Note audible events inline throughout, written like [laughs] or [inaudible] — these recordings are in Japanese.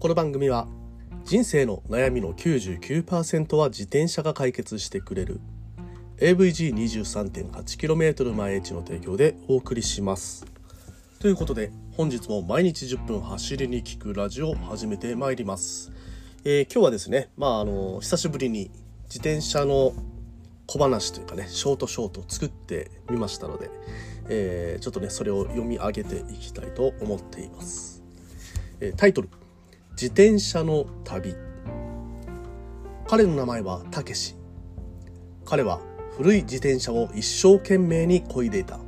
この番組は人生の悩みの99%は自転車が解決してくれる AVG23.8km 毎日の提供でお送りします。ということで本日も毎日10分走りに聞くラジオを始めてまいります、えー、今日はですねまああの久しぶりに自転車の小話というかねショートショートを作ってみましたので、えー、ちょっとねそれを読み上げていきたいと思っています、えー、タイトル「自転車の旅」彼の名前はたけし。彼は古い自転車を一生懸命に漕いでいた。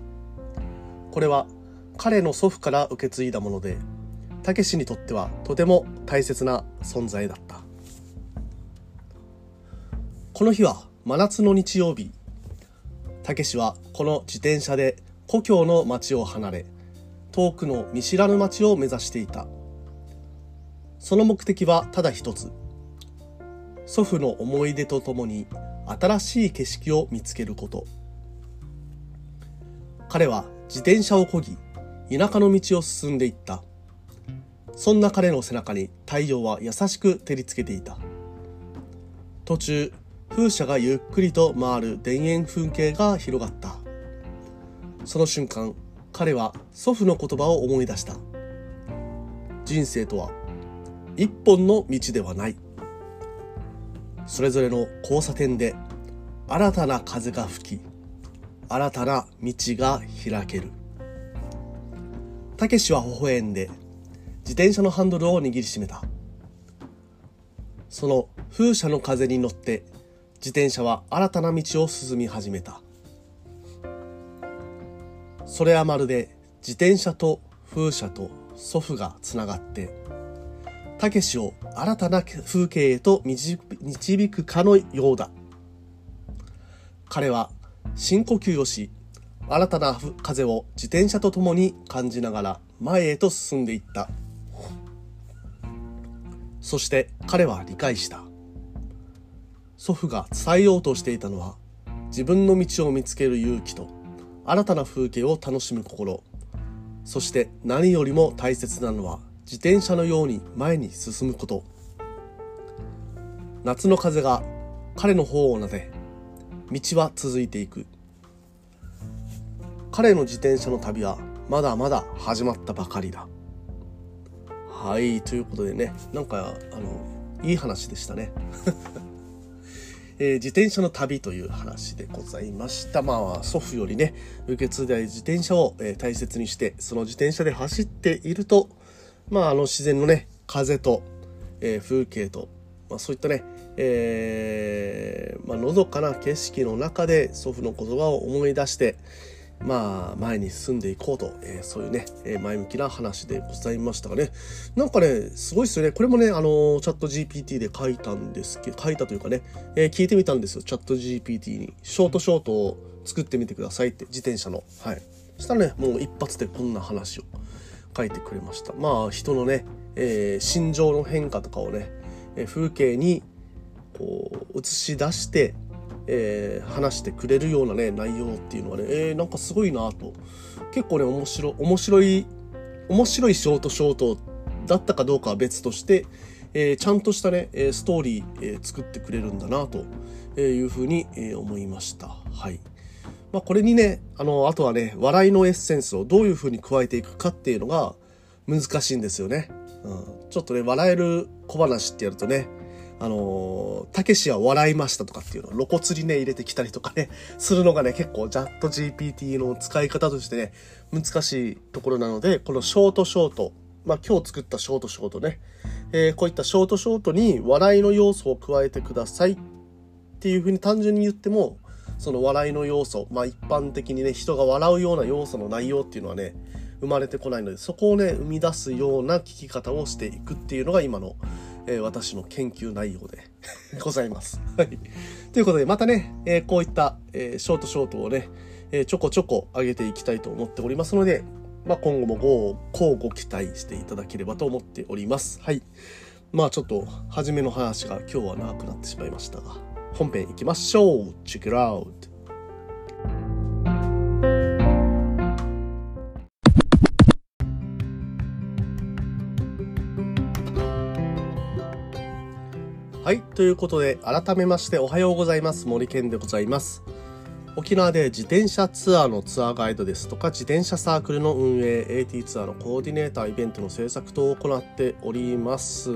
これは彼の祖父から受け継いだものでたけしにとってはとても大切な存在だった。この日は真夏の日曜日。たけしはこの自転車で故郷の町を離れ遠くの見知らぬ町を目指していた。その目的はただ一つ。祖父の思い出とともに新しい景色を見つけること。彼は自転車を漕ぎ田舎の道を進んでいった。そんな彼の背中に太陽は優しく照りつけていた。途中風車がゆっくりと回る田園風景が広がった。その瞬間彼は祖父の言葉を思い出した。人生とは一本の道ではない。それぞれの交差点で新たな風が吹き新たな道が開ける。たけしは微笑んで自転車のハンドルを握りしめた。その風車の風に乗って自転車は新たな道を進み始めた。それはまるで自転車と風車と祖父がつながってたけしを新たな風景へと導くかのようだ。彼は深呼吸をし新たな風を自転車と共に感じながら前へと進んでいった。そして彼は理解した。祖父が伝えようとしていたのは自分の道を見つける勇気と新たな風景を楽しむ心。そして何よりも大切なのは自転車のように前に進むこと。夏の風が彼の方をなで道は続いていく。彼の自転車の旅はまだまだ始まったばかりだ。はいということでねなんかあのいい話でしたね。[laughs] えー、自転車の旅という話でございました。まあ、祖父よりね、受け継いだ自転車を、えー、大切にして、その自転車で走っていると、まあ、あの自然のね、風と、えー、風景と、まあ、そういったね、えー、まあ、のどかな景色の中で祖父の言葉を思い出して、まあ、前に進んでいこうと、えー、そういうね、えー、前向きな話でございましたがね。なんかね、すごいですよね。これもね、あのチャット GPT で書いたんですけど、書いたというかね、えー、聞いてみたんですよ。チャット GPT に。ショートショートを作ってみてくださいって、自転車の。はい。そしたらね、もう一発でこんな話を書いてくれました。まあ、人のね、えー、心情の変化とかをね、え風景にこう映し出して、えー、話してくれるようなね内容っていうのはね、えー、なんかすごいなと結構ね面白面白い面白いショートショートだったかどうかは別として、えー、ちゃんとしたねストーリー、え、作ってくれるんだなというふうに、思いました。はい。まあ、これにね、あの、あとはね、笑いのエッセンスをどういうふうに加えていくかっていうのが難しいんですよね。うん、ちょっとね、笑える小話ってやるとね、あのたけしは笑いましたとかっていうのを露骨にね、入れてきたりとかね、[laughs] するのがね、結構チャット GPT の使い方としてね、難しいところなので、このショートショート、まあ今日作ったショートショートね、えー、こういったショートショートに笑いの要素を加えてくださいっていうふうに単純に言っても、その笑いの要素、まあ一般的にね、人が笑うような要素の内容っていうのはね、生まれてこないので、そこをね、生み出すような聞き方をしていくっていうのが今のえー、私の研究内容で [laughs] ございます。はい。ということで、またね、えー、こういった、えー、ショートショートをね、えちょこちょこ上げていきたいと思っておりますので、まあ、今後もご、こうご期待していただければと思っております。はい。まあちょっと、初めの話が今日は長くなってしまいましたが、本編行きましょう !Check it out! はい。ということで、改めましておはようございます。森健でございます。沖縄で自転車ツアーのツアーガイドですとか、自転車サークルの運営、AT ツアーのコーディネーター、イベントの制作等を行っております。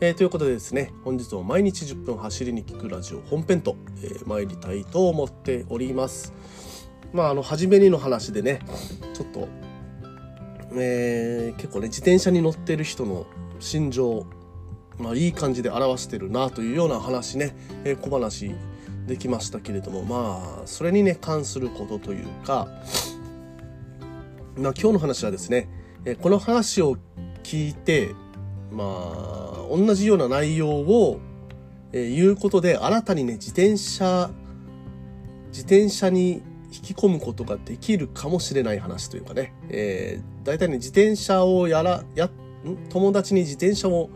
えーということでですね、本日も毎日10分走りに聞くラジオ本編と、えー参りたいと思っております。まあ、あの、初めにの話でね、ちょっと、えー結構ね、自転車に乗ってる人の心情、まあ、いい感じで表してるなというような話ね、えー小話できましたけれどもまあそれにね関することというか、まあ、今日の話はですね、えーこの話を聞いてまあ同じような内容を、えー言うことで新たにね自転車自転車に引き込むことができるかもしれない話というかね、えー、大体ね自転車をやらやん？友達に自転車を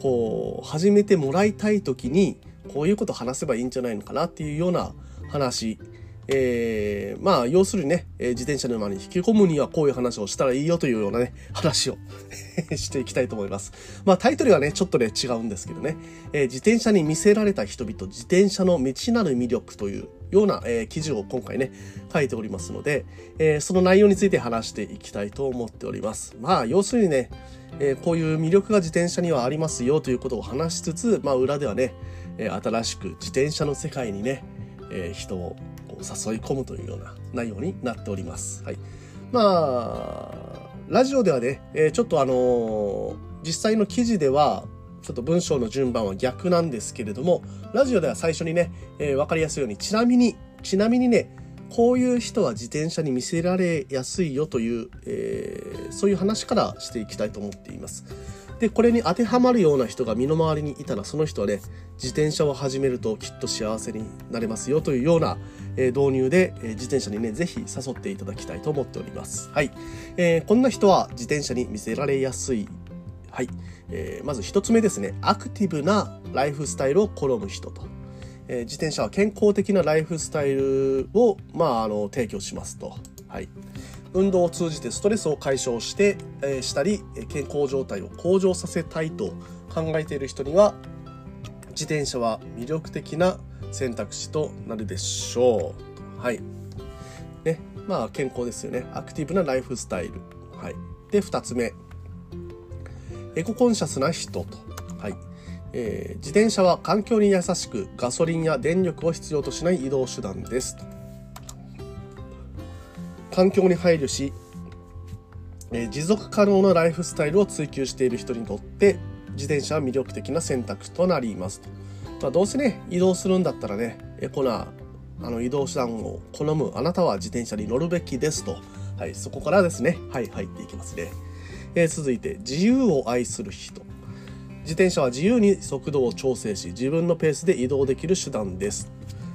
こう始めてもらいたい時にこういうこと話せばいいんじゃないのかなっていうような話えーまあ要するにね、えー自転車沼に引き込むにはこういう話をしたらいいよというようなね [laughs] 話を [laughs] していきたいと思います。まあタイトルはねちょっとね違うんですけどね、えー自転車に見せられた人々自転車の未知なる魅力というような、えー記事を今回ね書いておりますので、えーその内容について話していきたいと思っております。まあ要するにねえーこういう魅力が自転車にはありますよということを話しつつ、まあ、裏ではね、えー新しく自転車の世界にね、えー人を誘い込むというような内容になっております。はい、まあラジオではね、えーちょっとあのー実際の記事ではちょっと文章の順番は逆なんですけれどもラジオでは最初にね、えーわかりやすいようにちなみにちなみにねこういう人は自転車に見せられやすいよという、えーそういう話からしていきたいと思っています。で、これに当てはまるような人が身の回りにいたら、その人はね、自転車を始めるときっと幸せになれますよというような、え導入で、え自転車にね、ぜひ誘っていただきたいと思っております。はい。えーこんな人は自転車に見せられやすい。はい。えーまず一つ目ですね。アクティブなライフスタイルを好む人と。えー自転車は健康的なライフスタイルを、まあ、あの提供しますと。はい、運動を通じてストレスを解消して、えーしたり健康状態を向上させたいと考えている人には自転車は魅力的な選択肢となるでしょう。はい。ね。まあ健康ですよね。アクティブなライフスタイル。はい。で、二つ目。エココンシャスな人と。はい。えー自転車は環境に優しくガソリンや電力を必要としない移動手段ですと環境に配慮し、えー持続可能なライフスタイルを追求している人にとって自転車は魅力的な選択となります。と、まあ、どうせね移動するんだったらねエコなあの移動手段を好むあなたは自転車に乗るべきですと、はい、そこからですねはい入っていきますね、えー続いて自由を愛する人。自転車は自由に速度を調整し自分のペースで移動できる手段です。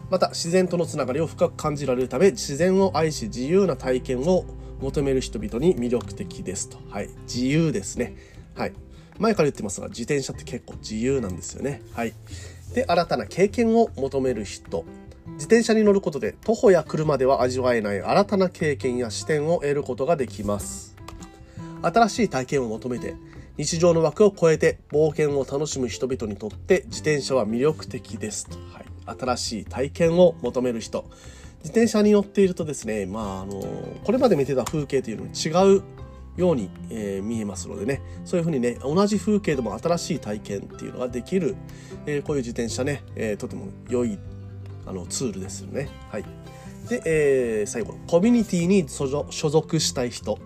また自然とのつながりを深く感じられるため自然を愛し自由な体験を求める人々に魅力的ですと。はい。自由ですね。はい。前から言ってますが自転車って結構自由なんですよね。はい。で新たな経験を求める人。自転車に乗ることで徒歩や車では味わえない新たな経験や視点を得ることができます。新しい体験を求めて日常の枠を超えて冒険を楽しむ人々にとって自転車は魅力的ですと、はい、新しい体験を求める人。自転車に乗っているとですねまああのこれまで見てた風景というのに違うように、えー見えますのでね。そういうふうにね同じ風景でも新しい体験っていうのができる、えーこういう自転車ね、えーとても良いあのツールですよね。はい。で、えー最後コミュニティに所属したい人。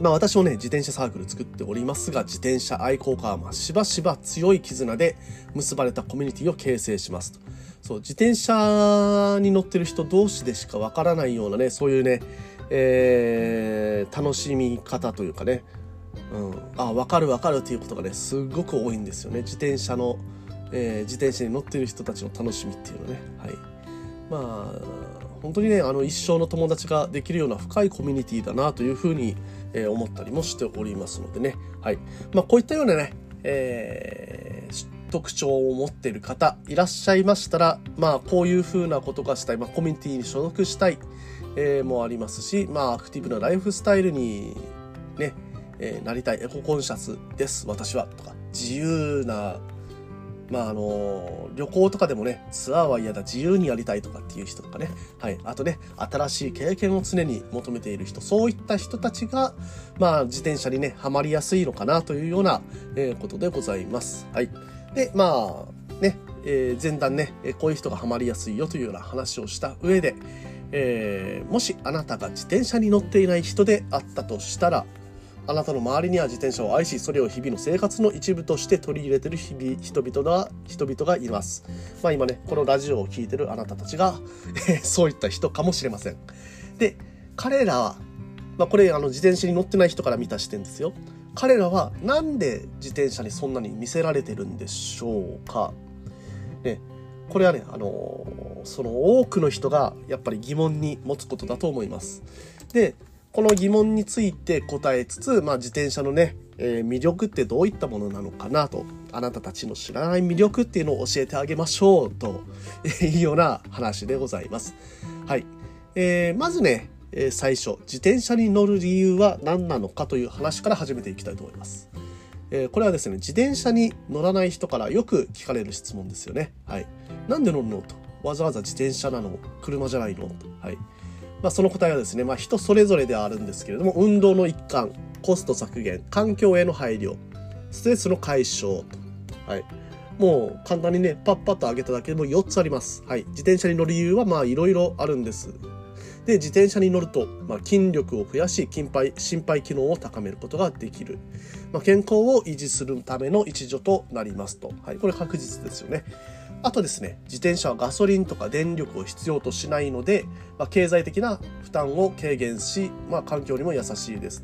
まあ私もね、自転車サークル作っておりますが、自転車愛好家はまあしばしば強い絆で結ばれたコミュニティを形成しますと。そう、自転車に乗ってる人同士でしかわからないようなね、そういうね、えー楽しみ方というかね、うん、あ、わかるわかるっていうことがね、すごく多いんですよね。自転車の、えー自転車に乗ってる人たちの楽しみっていうのね。はい。まあ、本当にね、あの一生の友達ができるような深いコミュニティだなというふうに、え思ったりもしておりますのでね。はい。まあ、こういったようなね、えー特徴を持っている方いらっしゃいましたら、まあ、こういうふうなことがしたい、まあ、コミュニティに所属したい、えーもありますし、まあ、アクティブなライフスタイルにね、えーなりたいエココンシャスです、私は、とか、自由な、まああの旅行とかでもねツアーは嫌だ自由にやりたいとかっていう人とかね、[laughs] はい、あとね新しい経験を常に求めている人そういった人たちが、まあ、自転車にねハマりやすいのかなというような、えー、ことでございます。はい、でまあね、えー、前段ねこういう人がハマりやすいよというような話をした上で、えー、もしあなたが自転車に乗っていない人であったとしたらあなたの周りには自転車を愛し、それを日々の生活の一部として取り入れてる日々人々が、人々がいます。まあ今ね、このラジオを聴いてるあなたたちが、え [laughs] そういった人かもしれません。で、彼らは、まあこれあの自転車に乗ってない人から見た視点ですよ。彼らはなんで自転車にそんなに見せられてるんでしょうか。ね、これはね、あのその多くの人がやっぱり疑問に持つことだと思います。で、この疑問について答えつつ、まあ、自転車のね、えー、魅力ってどういったものなのかなと、あなたたちの知らない魅力っていうのを教えてあげましょうと [laughs] いうような話でございます。はい。えー、まずね、え、最初、自転車に乗る理由は何なのかという話から始めていきたいと思います。え、これはですね、自転車に乗らない人からよく聞かれる質問ですよね。はい。なんで乗るのと。わざわざ自転車なの車じゃないのと。はい。まあ、その答えはですね、まあ、人それぞれではあるんですけれども、運動の一環、コスト削減、環境への配慮、ストレスの解消と。はい。もう簡単にね、パッパッと上げただけでも4つあります。はい。自転車に乗る理由はまあいろいろあるんです。で、自転車に乗ると、まあ、筋力を増やし、心肺、心肺機能を高めることができる。まあ、健康を維持するための一助となりますと。はい。これ確実ですよね。あとですね、自転車はガソリンとか電力を必要としないので、まあ、経済的な負担を軽減し、まあ、環境にも優しいです。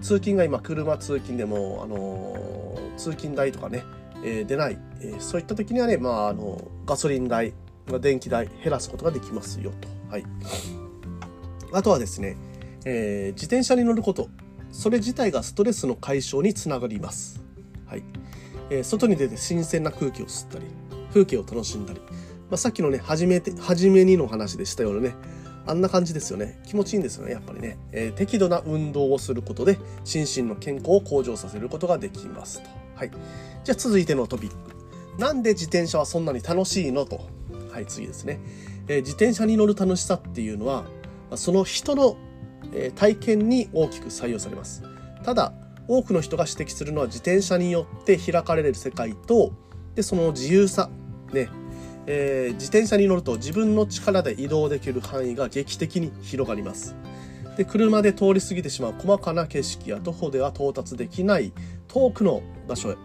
通勤が今、車通勤でも、あのー、通勤代とかね、えー、出ない、えー、そういった時にはね、まあ、あのガソリン代、電気代減らすことができますよと。はい。あとはですね、えー、自転車に乗ること、それ自体がストレスの解消につながります。はい。えー、外に出て新鮮な空気を吸ったり、風景を楽しんだり、まあ、さっきのね、初めて、初めにの話でしたようなね、あんな感じですよね。気持ちいいんですよね、やっぱりね。えー、適度な運動をすることで、心身の健康を向上させることができますと。はい。じゃあ続いてのトピック。なんで自転車はそんなに楽しいのと。はい、次ですね。えー、自転車に乗る楽しさっていうのは、その人の、え体験に大きく採用されます。ただ、多くの人が指摘するのは自転車によって開かれる世界と、で、その自由さ、ね、えー、自転車に乗ると自分の力で移動できる範囲が劇的に広がります。で、車で通り過ぎてしまう細かな景色や徒歩では到達できない遠くの場所へ、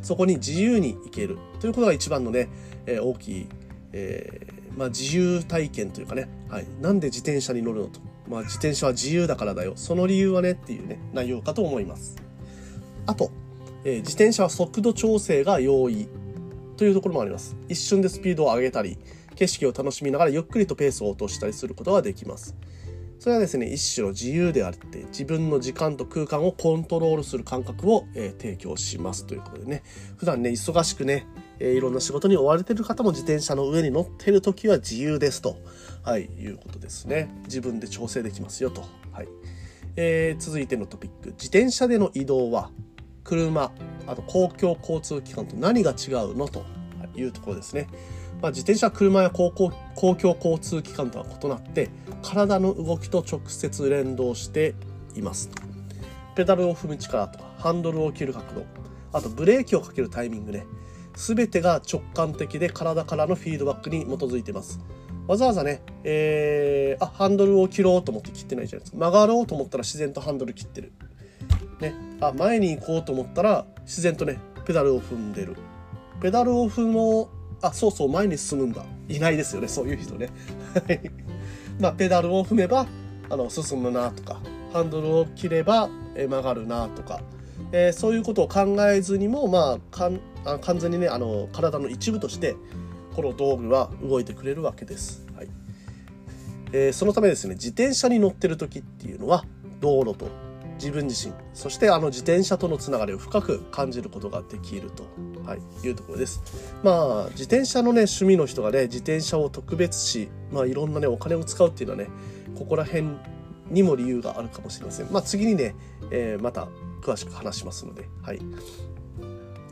そこに自由に行けるということが一番のね、えー、大きい、えー、まあ、自由体験というかね、はい、なんで自転車に乗るのと。まあ、自転車は自由だからだよ。その理由はねっていうね、内容かと思います。あと、え、自転車は速度調整が容易というところもあります。一瞬でスピードを上げたり、景色を楽しみながらゆっくりとペースを落としたりすることができます。それはですね、一種の自由であって、自分の時間と空間をコントロールする感覚を、えー、提供しますということでね、普段ね、忙しくね、えー、いろんな仕事に追われてる方も自転車の上に乗ってる時は自由ですと、はい、いうことですね。自分で調整できますよと。はい。えー、続いてのトピック。自転車での移動は車、あと公共交通機関と何が違うのというところですね。まあ、自転車、車や公共交通機関とは異なって体の動きと直接連動しています。ペダルを踏む力とかハンドルを切る角度、あとブレーキをかけるタイミングね。全てが直感的で体からのフィードバックに基づいています。わざわざね、えー、あ、ハンドルを切ろうと思って切ってないじゃないですか。曲がろうと思ったら自然とハンドル切ってる。ね、あ前に行こうと思ったら自然とねペダルを踏んでる。ペダルを踏もうあそうそう前に進むんだ。いないですよねそういう人ね。まあペダルを踏めばあの進むなとかハンドルを切れば曲がるなとか、えー、そういうことを考えずにもまあかんあ完全にねあの体の一部としてこの道具は動いてくれるわけです。はい。えー、そのためですね自転車に乗ってる時っていうのは道路と自分自身そしてあの自転車とのつながりを深く感じることができると、はい、いうところです。まあ自転車のね趣味の人がね自転車を特別視、まあ、いろんなねお金を使うっていうのはねここら辺にも理由があるかもしれません。まあ、次にね、えー、また詳しく話しますので、はい。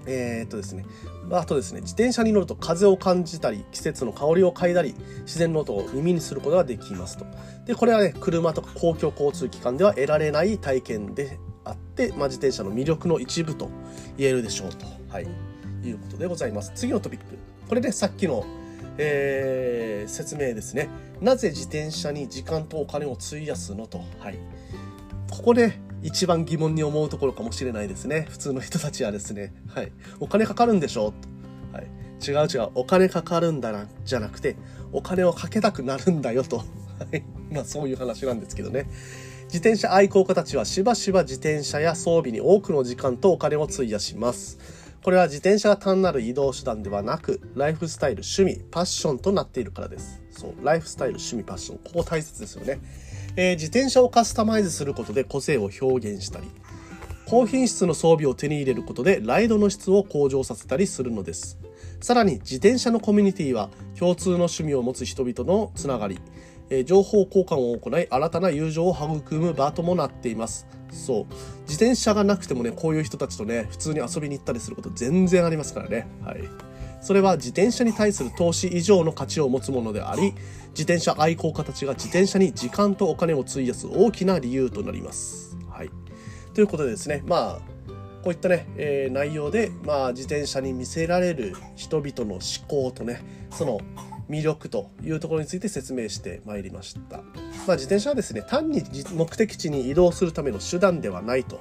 えー、っとですね。あとですね、自転車に乗ると風を感じたり、季節の香りを嗅いだり、自然の音を耳にすることができますと。で、これはね、車とか公共交通機関では得られない体験であって、まあ、自転車の魅力の一部と言えるでしょうと。はい。いうことでございます。次のトピック。これね、さっきの、えー、説明ですね。なぜ自転車に時間とお金を費やすのと。はい。ここで、一番疑問に思うところかもしれないですね。普通の人たちはですね。はい。お金かかるんでしょ？はい。違う違う。お金かかるんだな、じゃなくて、お金をかけたくなるんだよと。はい。まあそういう話なんですけどね。自転車愛好家たちはしばしば自転車や装備に多くの時間とお金を費やします。これは自転車が単なる移動手段ではなく、ライフスタイル、趣味、パッションとなっているからです。そう、ライフスタイル、趣味、パッション。ここ大切ですよね。えー、自転車をカスタマイズすることで個性を表現したり、高品質の装備を手に入れることでライドの質を向上させたりするのです。さらに自転車のコミュニティは共通の趣味を持つ人々のつながり、えー、情報交換を行い新たな友情を育む場ともなっています。そう。自転車がなくてもね、こういう人たちとね、普通に遊びに行ったりすること全然ありますからね。はい。それは自転車に対する投資以上の価値を持つものであり、自転車愛好家たちが自転車に時間とお金を費やす大きな理由となります。はい。ということでですね、まあ、こういったね、えー、内容で、まあ、自転車に見せられる人々の思考とね、その魅力というところについて説明してまいりました。まあ、自転車はですね、単に目的地に移動するための手段ではないと。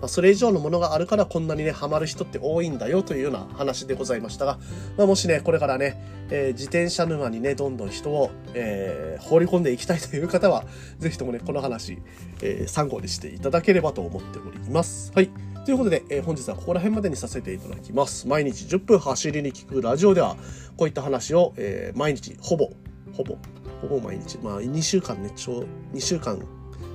まあ、それ以上のものがあるからこんなにね、ハマる人って多いんだよというような話でございましたが、まあ、もしね、これからね、えー、自転車沼にね、どんどん人を、えー、放り込んでいきたいという方は、[laughs] ぜひともね、この話、えー、参考にしていただければと思っております。はい。ということで、えー、本日はここら辺までにさせていただきます。毎日10分走りに聞くラジオでは、こういった話を、えー、毎日、ほぼ、ほぼ、ほぼ毎日、まあ2週間ね、ちょう、2週間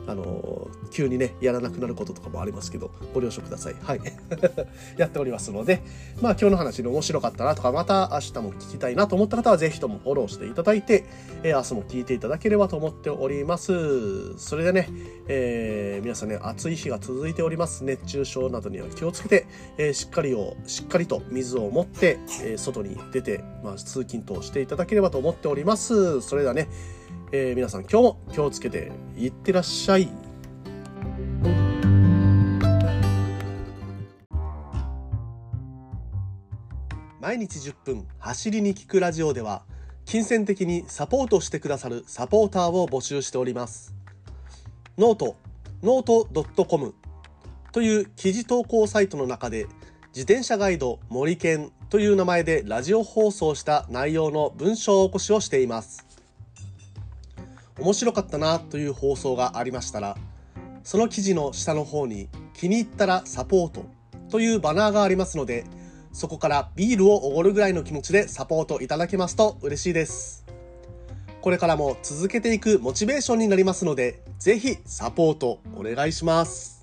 あの急にねやらなくなることとかもありますけどご了承ください。はい。[laughs] やっておりますのでまあ今日の話で面白かったなとかまた明日も聞きたいなと思った方はぜひともフォローしていただいて、えー、明日も聞いていただければと思っております。それでね、えー、皆さんね暑い日が続いております。熱中症などには気をつけて、えー、しっかりをしっかりと水を持って、え外に出て、まあ、通勤等していただければと思っております。それではねえー、皆さん今日も気をつけていってらっしゃい。毎日10分走りに聞くラジオでは金銭的にサポートしてくださるサポーターを募集しております。 note、note.com という記事投稿サイトの中で自転車ガイド森健という名前でラジオ放送した内容の文章起こしをしています。面白かったなという放送がありましたら、その記事の下の方に気に入ったらサポートというバナーがありますので、そこからビールをおごるぐらいの気持ちでサポートいただけますと嬉しいです。これからも続けていくモチベーションになりますので、ぜひサポートお願いします。